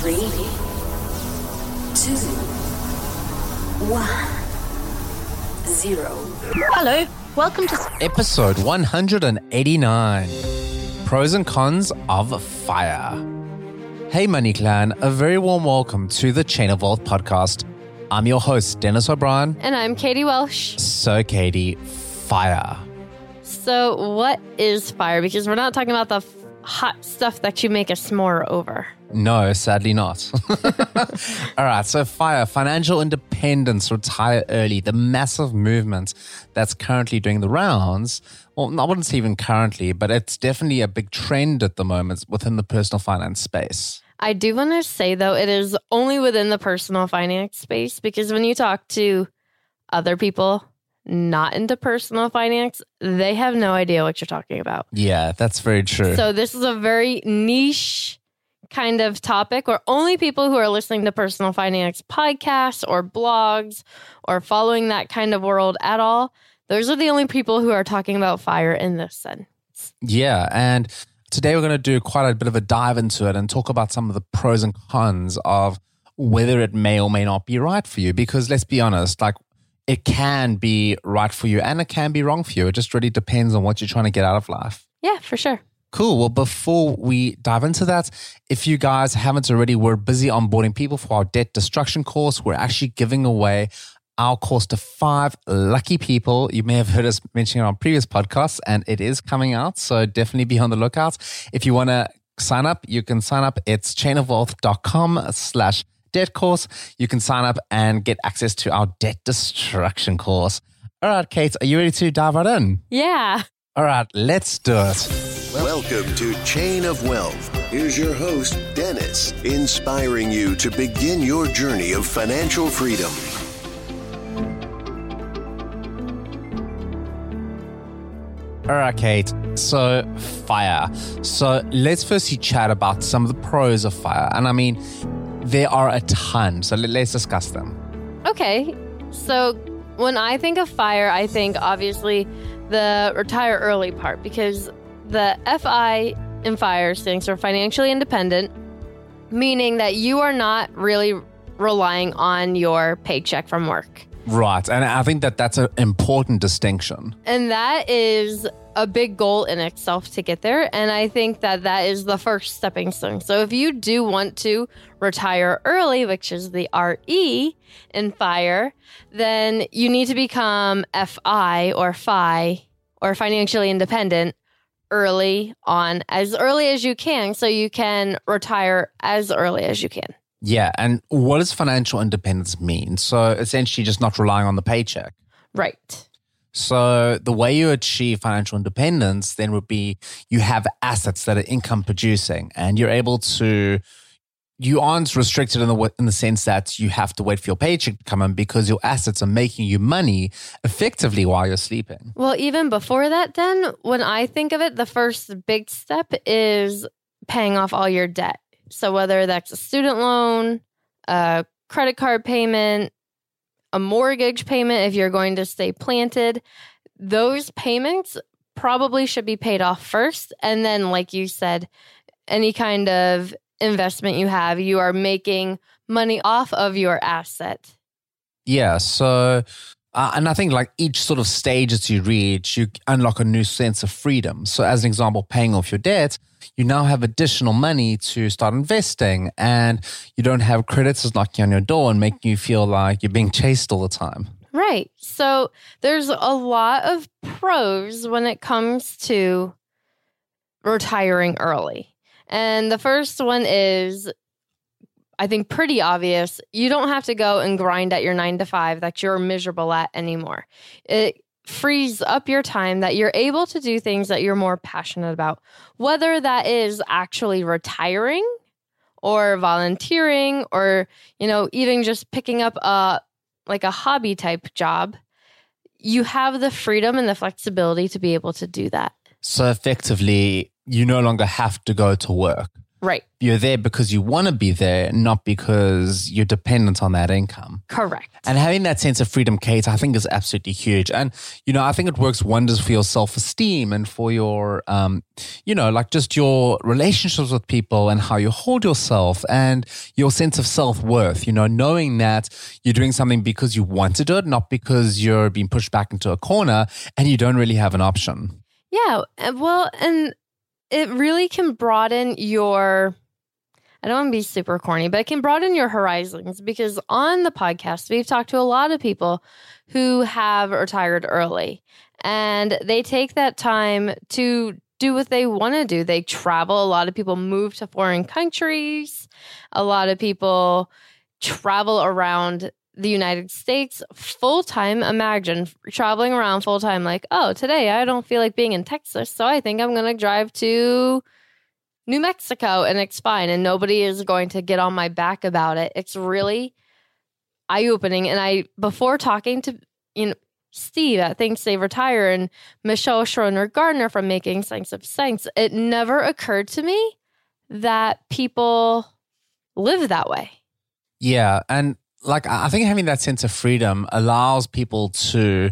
Three, two, one, zero. Hello, welcome to. Episode 189 Pros and Cons of Fire. Hey, Money Clan, a very warm welcome to the Chain of Wealth podcast. I'm your host, Dennis O'Brien. And I'm Katie Welsh. So, Katie, fire. So, what is fire? Because we're not talking about the f- hot stuff that you make a s'more over. No, sadly not. All right, so fire, financial independence, retire early, the massive movement that's currently doing the rounds. Well, I wouldn't say even currently, but it's definitely a big trend at the moment within the personal finance space. I do want to say, though, it is only within the personal finance space because when you talk to other people not into personal finance, they have no idea what you're talking about. Yeah, that's very true. So, this is a very niche kind of topic where only people who are listening to personal finance podcasts or blogs or following that kind of world at all, those are the only people who are talking about fire in this sense. Yeah, and today we're going to do quite a bit of a dive into it and talk about some of the pros and cons of whether it may or may not be right for you. Because let's be honest, like it can be right for you and it can be wrong for you. It just really depends on what you're trying to get out of life. Yeah, for sure. Cool. Well, before we dive into that, if you guys haven't already, we're busy onboarding people for our debt destruction course. We're actually giving away our course to five lucky people. You may have heard us mentioning it on previous podcasts, and it is coming out. So definitely be on the lookout. If you want to sign up, you can sign up. It's chainofwealth.com slash debt course. You can sign up and get access to our debt destruction course. All right, Kate, are you ready to dive right in? Yeah. All right, let's do it. Welcome to Chain of Wealth. Here's your host, Dennis, inspiring you to begin your journey of financial freedom. All right, Kate. So, fire. So, let's firstly chat about some of the pros of fire. And I mean, there are a ton. So, let- let's discuss them. Okay. So when I think of fire, I think obviously the retire early part because the FI in fire stands for financially independent, meaning that you are not really relying on your paycheck from work. Right. And I think that that's an important distinction. And that is a big goal in itself to get there. And I think that that is the first stepping stone. So if you do want to retire early, which is the RE in fire, then you need to become FI or FI or financially independent early on, as early as you can, so you can retire as early as you can. Yeah. And what does financial independence mean? So, essentially, just not relying on the paycheck. Right. So the way you achieve financial independence then would be you have assets that are income producing and you're able to you aren't restricted in the in the sense that you have to wait for your paycheck to come in because your assets are making you money effectively while you're sleeping. Well, even before that, then, when I think of it, the first big step is paying off all your debt. So whether that's a student loan, a credit card payment, a mortgage payment if you're going to stay planted, those payments probably should be paid off first. And then, like you said, any kind of investment you have, you are making money off of your asset. Yeah. So, uh, and I think like each sort of stage that you reach, you unlock a new sense of freedom. So, as an example, paying off your debt, you now have additional money to start investing, and you don't have creditors knocking on your door and making you feel like you're being chased all the time. Right. So, there's a lot of pros when it comes to retiring early. And the first one is I think pretty obvious. You don't have to go and grind at your nine to five that you're miserable at anymore. It frees up your time that you're able to do things that you're more passionate about, whether that is actually retiring or volunteering or, you know, even just picking up a like a hobby type job. You have the freedom and the flexibility to be able to do that. So effectively, you no longer have to go to work. Right. You're there because you want to be there, not because you're dependent on that income. Correct. And having that sense of freedom, Kate, I think is absolutely huge. And, you know, I think it works wonders for your self esteem and for your, um, you know, like just your relationships with people and how you hold yourself and your sense of self worth, you know, knowing that you're doing something because you want to do it, not because you're being pushed back into a corner and you don't really have an option. Yeah. Well, and it really can broaden your I don't want to be super corny, but it can broaden your horizons because on the podcast, we've talked to a lot of people who have retired early and they take that time to do what they want to do. They travel. A lot of people move to foreign countries. A lot of people travel around the United States full time. Imagine traveling around full time, like, oh, today I don't feel like being in Texas, so I think I'm going to drive to New Mexico and it's fine. And nobody is going to get on my back about it. It's really eye opening. And I, before talking to, you know, Steve at Thinks Save Retire and Michelle Schroeder Gardner from Making Sense of Cents, it never occurred to me that people live that way. Yeah. And like I think having that sense of freedom allows people to,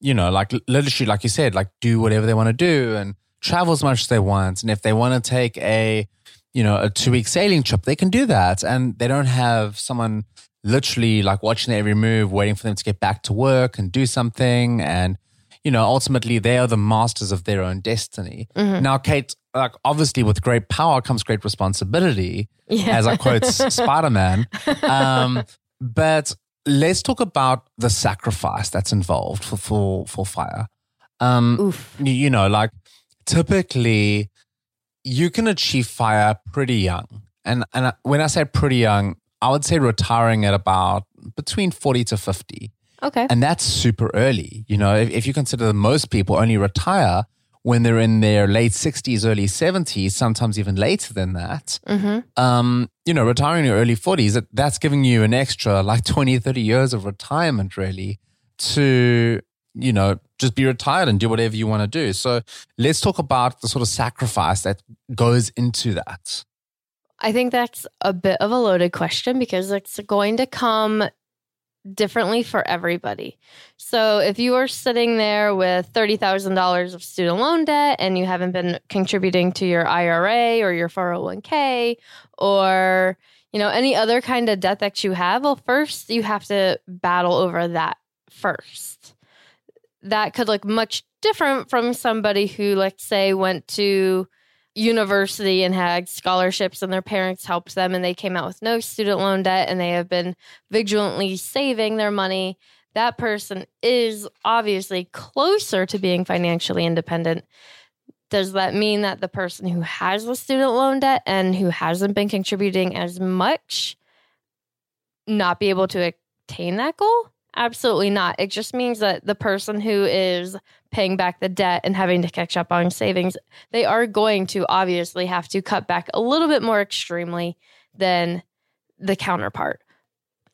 you know, like literally, like you said, like do whatever they want to do and travel as much as they want. And if they want to take a, you know, a two week sailing trip, they can do that. And they don't have someone literally like watching their every move, waiting for them to get back to work and do something. And, you know, ultimately they are the masters of their own destiny. Mm-hmm. Now, Kate, like obviously with great power comes great responsibility, yeah. as I quote Spider Man. Um, but let's talk about the sacrifice that's involved for for, for fire. Um, you, you know, like typically you can achieve fire pretty young, and and when I say pretty young, I would say retiring at about between forty to fifty. Okay, and that's super early. You know, if, if you consider that most people only retire when they're in their late 60s, early 70s, sometimes even later than that, mm-hmm. um, you know, retiring in your early 40s, that, that's giving you an extra like 20, 30 years of retirement, really, to, you know, just be retired and do whatever you want to do. So let's talk about the sort of sacrifice that goes into that. I think that's a bit of a loaded question because it's going to come differently for everybody. So if you are sitting there with $30,000 of student loan debt and you haven't been contributing to your IRA or your 401k or you know any other kind of debt that you have, well first you have to battle over that first. That could look much different from somebody who let's say went to university and had scholarships and their parents helped them and they came out with no student loan debt and they have been vigilantly saving their money. That person is obviously closer to being financially independent. Does that mean that the person who has the student loan debt and who hasn't been contributing as much not be able to attain that goal Absolutely not. It just means that the person who is paying back the debt and having to catch up on savings, they are going to obviously have to cut back a little bit more extremely than the counterpart.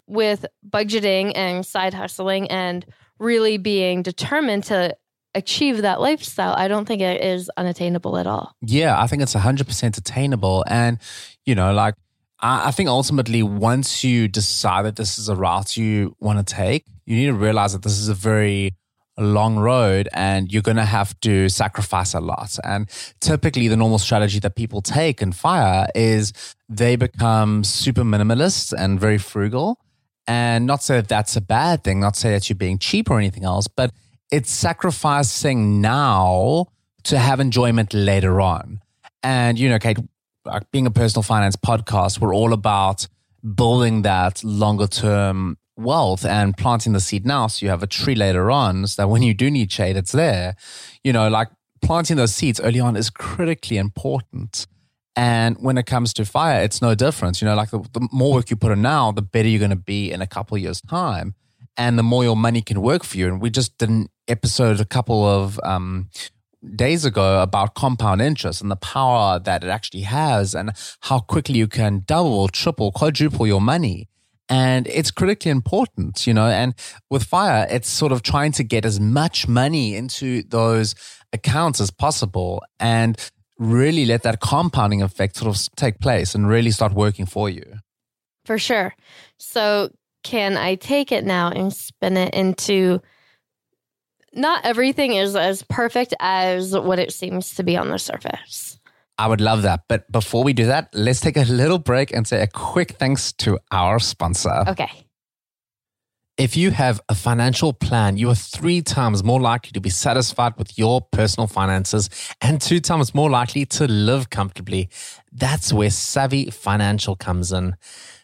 With budgeting and side hustling and really being determined to achieve that lifestyle, I don't think it is unattainable at all. Yeah, I think it's 100% attainable. And, You know, like I, think ultimately once you decide that this is a route you want to take, you need to realize that this is a very long road and you're going to have to sacrifice a lot. And typically, the normal strategy that people take in fire is they become super minimalist and very frugal. And not say that that's a bad thing, not say that you're being cheap or anything else, but it's sacrificing now to have enjoyment later on. And, you know, Kate, being a personal finance podcast, we're all about building that longer term wealth and planting the seed now so you have a tree later on so that when you do need shade, it's there. You know, like planting those seeds early on is critically important. And when it comes to fire, it's no different. You know, like the, the more work you put in now, the better you're going to be in a couple years' time. And the more your money can work for you. And we just did an episode a couple of um, days ago about compound interest and the power that it actually has and how quickly you can double, triple, quadruple your money. And it's critically important, you know, and with fire, it's sort of trying to get as much money into those accounts as possible and really let that compounding effect sort of take place and really start working for you. For sure. So, can I take it now and spin it into not everything is as perfect as what it seems to be on the surface. I would love that. But before we do that, let's take a little break and say a quick thanks to our sponsor. Okay. If you have a financial plan, you are three times more likely to be satisfied with your personal finances and two times more likely to live comfortably. That's where Savvy Financial comes in.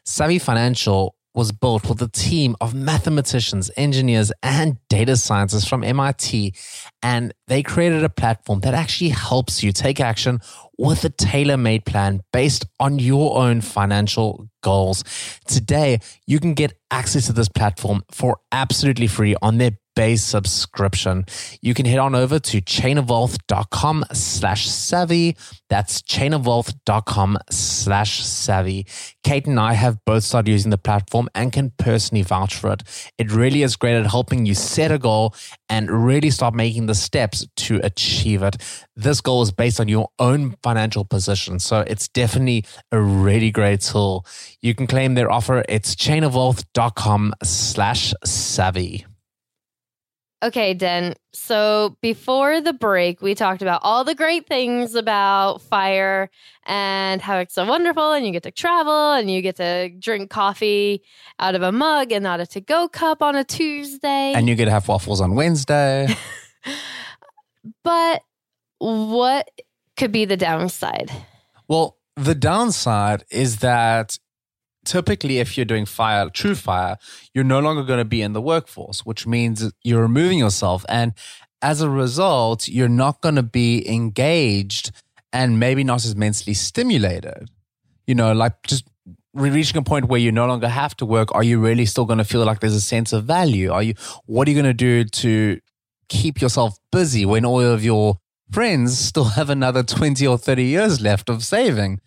Savvy Financial was built with a team of mathematicians, engineers, and data scientists from MIT. And they created a platform that actually helps you take action with a tailor made plan based on your own financial goals. Today, you can get access to this platform for absolutely free on their base subscription. You can head on over to chainofwealth.com slash savvy. That's chainofwealth.com slash savvy. Kate and I have both started using the platform and can personally vouch for it. It really is great at helping you set a goal and really start making the steps to achieve it. This goal is based on your own financial position. So it's definitely a really great tool. You can claim their offer. It's chainofwealth.com slash savvy. Okay, Den. So before the break, we talked about all the great things about fire and how it's so wonderful, and you get to travel and you get to drink coffee out of a mug and not a to go cup on a Tuesday. And you get to have waffles on Wednesday. but what could be the downside? Well, the downside is that typically if you're doing fire true. fire you're no longer going to be in the workforce which means you're removing yourself. And as a result you're not going to be engaged and maybe not as mentally stimulated. You know like just reaching a point where you no longer have to work are you really still going to feel like there's a sense of value? Are you what are you going to do to keep yourself busy when all of your friends still have another 20 or 30 years left of saving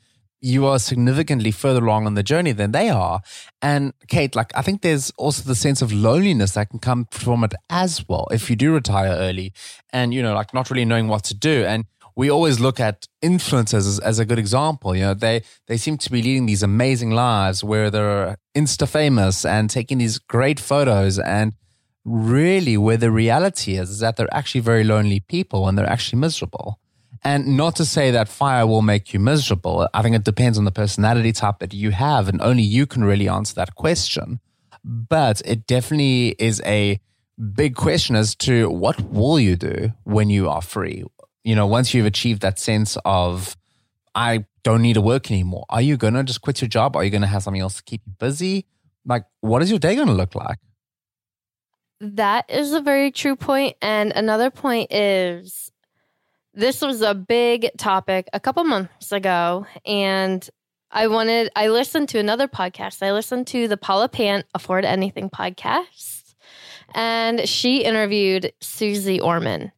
you are significantly further along on the journey than they are. And Kate, like, I think there's also the sense of loneliness that can come from it as well if you do retire early and, you know, like not really knowing what to do. And we always look at influencers as, as a good example. You know, they, they seem to be leading these amazing lives where they're insta famous and taking these great photos and really where the reality is, is that they're actually very lonely people and they're actually miserable. And not to say that fire will make you miserable. I think it depends on the personality type that you have, and only you can really answer that question. But it definitely is a big question as to what will you do when you are free? You know, once you've achieved that sense of, I don't need to work anymore, are you going to just quit your job? Are you going to have something else to keep you busy? Like, what is your day going to look like? That is a very true point. And another point is this was a big topic a couple months ago and I wanted I listened to another podcast. I listened to the Paula Pant Afford Anything podcast and she interviewed Suze Orman.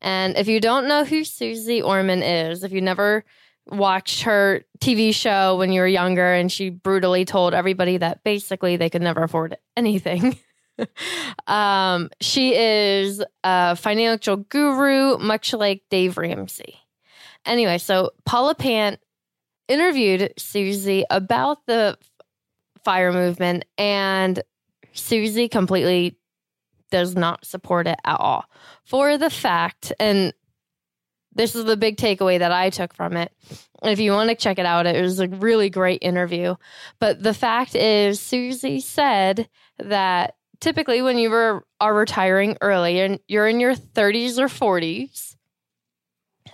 And if you don't know who Suze Orman is, if you never watched her TV show when you were younger and she brutally told everybody that basically they could never afford anything. um, she is a financial guru, much like Dave Ramsey. Anyway, so Paula Pant interviewed Suze about the fire movement, and Suze completely does not support it at all. For the fact, and this is the big takeaway that I took from it. If you want to check it out, it was a really great interview. But the fact is, Suze said that typically when you were, are retiring early and you're in your 30s or 40s,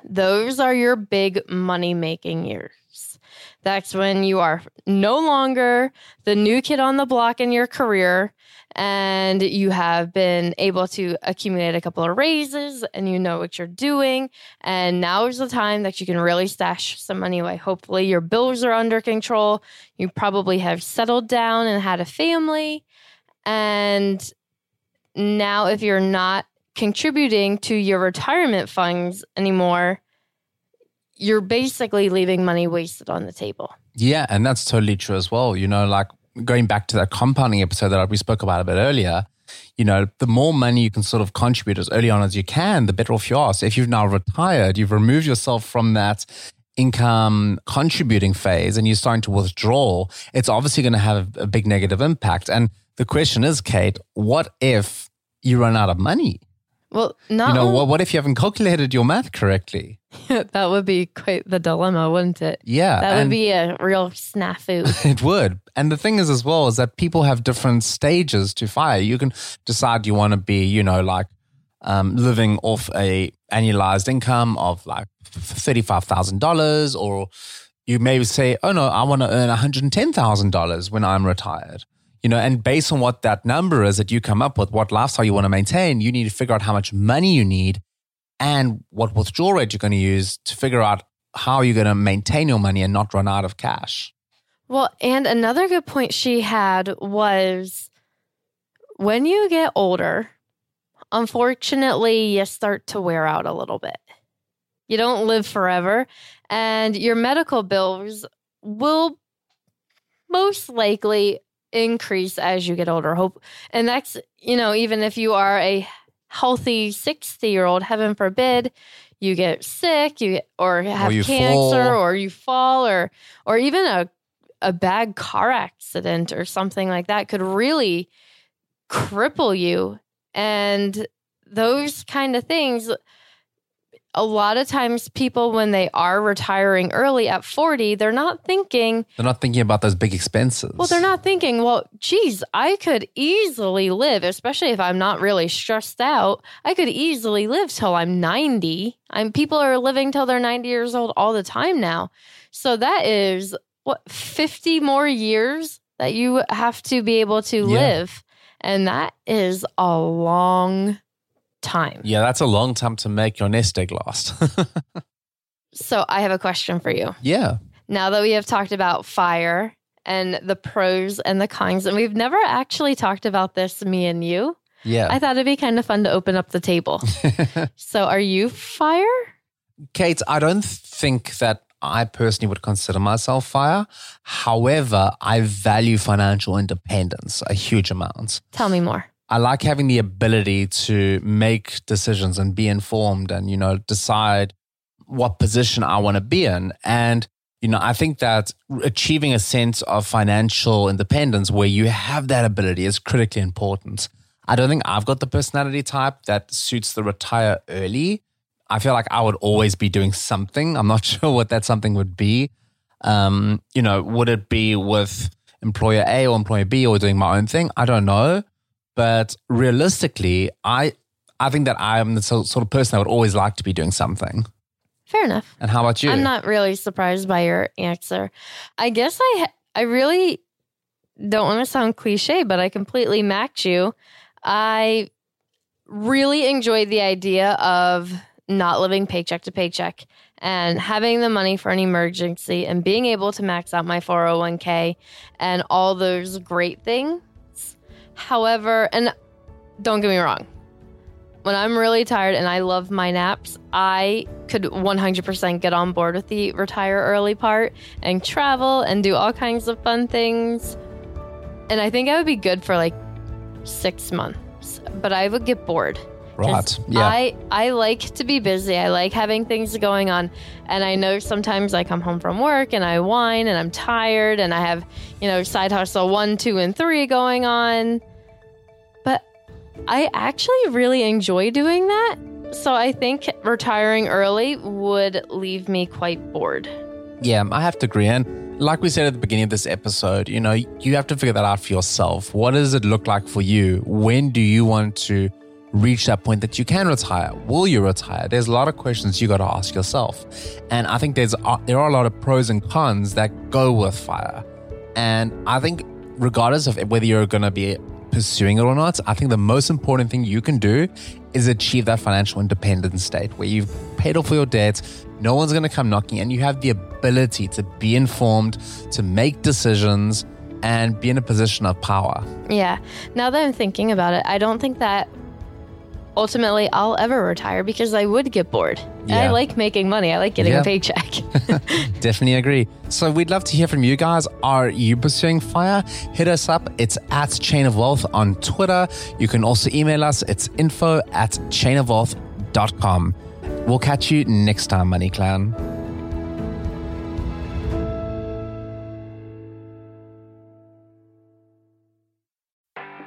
those are your big money making years. That's when you are no longer the new kid on the block in your career and you have been able to accumulate a couple of raises and you know what you're doing. And now is the time that you can really stash some money away. Hopefully, your bills are under control. You probably have settled down and had a family. And now, if you're not contributing to your retirement funds anymore, you're basically leaving money wasted on the table. Yeah, and that's totally true as well. You know, like going back to that compounding episode that we spoke about a bit earlier, you know, the more money you can sort of contribute as early on as you can, the better off you are. So if you've now retired, you've removed yourself from that income contributing phase and you're starting to withdraw, it's obviously going to have a big negative impact. And the question is, Kate, what if you run out of money? Well, not You know, what, what if you haven't calculated your math correctly? that would be quite the dilemma, wouldn't it? Yeah. That would be a real snafu. It would. And the thing is, as well, is that people have different stages to fire. You can decide you want to be, you know, like um, living off a annualized income of like $35,000 or you may say, oh no, I want to earn $110,000 when I'm retired. You know, and based on what that number is that you come up with, what lifestyle you want to maintain, you need to figure out how much money you need and what withdrawal rate you're going to use to figure out how you're going to maintain your money and not run out of cash. Well, and another good point she had was when you get older, unfortunately, you start to wear out a little bit. You don't live forever, and your medical bills will most likely increase as you get older. Hope, and that's you know even if you are a healthy sixty year old, heaven forbid, you get sick, you get or have you cancer, fall. or you fall, or or even a a bad car accident or something like that could really cripple you. And those kind of things, a lot of times people, when they are retiring early at 40, they're not thinking, They're not thinking about those big expenses. well, they're not thinking, well, geez, I could easily live, especially if I'm not really stressed out. I could easily live till I'm 90. I'm people are living till they're 90 years old all the time now. So that is what 50 more years that you have to be able to Yeah. live. And that is a long time. Yeah, that's a long time to make your nest egg last. So I have a question for you. yeah. now that we have talked about fire and the pros and the cons, and we've never actually talked about this, me and you, Yeah. I thought it'd be kind of fun to open up the table. so, are you fire? Kate, I don't think that I personally would consider myself fire. However, I value financial independence a huge amount. Tell me more. I like having the ability to make decisions and be informed and, you know, decide what position I want to be in. And, you know, I think that achieving a sense of financial independence where you have that ability is critically important. I don't think I've got the personality type that suits the retire early. I feel like I would always be doing something. I'm not sure what that something would be. Um, you know, would it be with employer A or employer B or doing my own thing? I don't know. But realistically, I I think that I am the sort of person that would always like to be doing something. Fair enough. And how about you? I'm not really surprised by your answer. I guess I I really don't want to sound cliche, but I completely match you. I really enjoy the idea of not living paycheck to paycheck and having the money for an emergency and being able to max out my 401k and all those great things. However, and don't get me wrong, when I'm really tired and I love my naps, I could 100% get on board with the retire early part and travel and do all kinds of fun things. And I think I would be good for like six months, but I would get bored. Right. Yeah. I I like to be busy. I like having things going on, and I know sometimes I come home from work and I whine and I'm tired and I have you know side hustle one, two, and three going on, but I actually really enjoy doing that. So I think retiring early would leave me quite bored. Yeah, I have to agree. And like we said at the beginning of this episode, you know, you have to figure that out for yourself. What does it look like for you? When do you want to reach that point that you can retire? Will you retire? There's a lot of questions you got to ask yourself. And I think there's uh, there are a lot of pros and cons that go with fire. And I think regardless of whether you're going to be pursuing it or not, I think the most important thing you can do is achieve that financial independence state where you've paid off your debts, no one's going to come knocking, and you have the ability to be informed, to make decisions, and be in a position of power. Yeah. Now that I'm thinking about it, I don't think that ultimately I'll ever retire because I would get bored. And I like making money. I like getting Yeah. a paycheck. Definitely agree. So we'd love to hear from you guys. Are you pursuing fire? Hit us up. It's at Chain of Wealth on Twitter. You can also email us. It's info at chainofwealth.com. We'll catch you next time, Money Clan.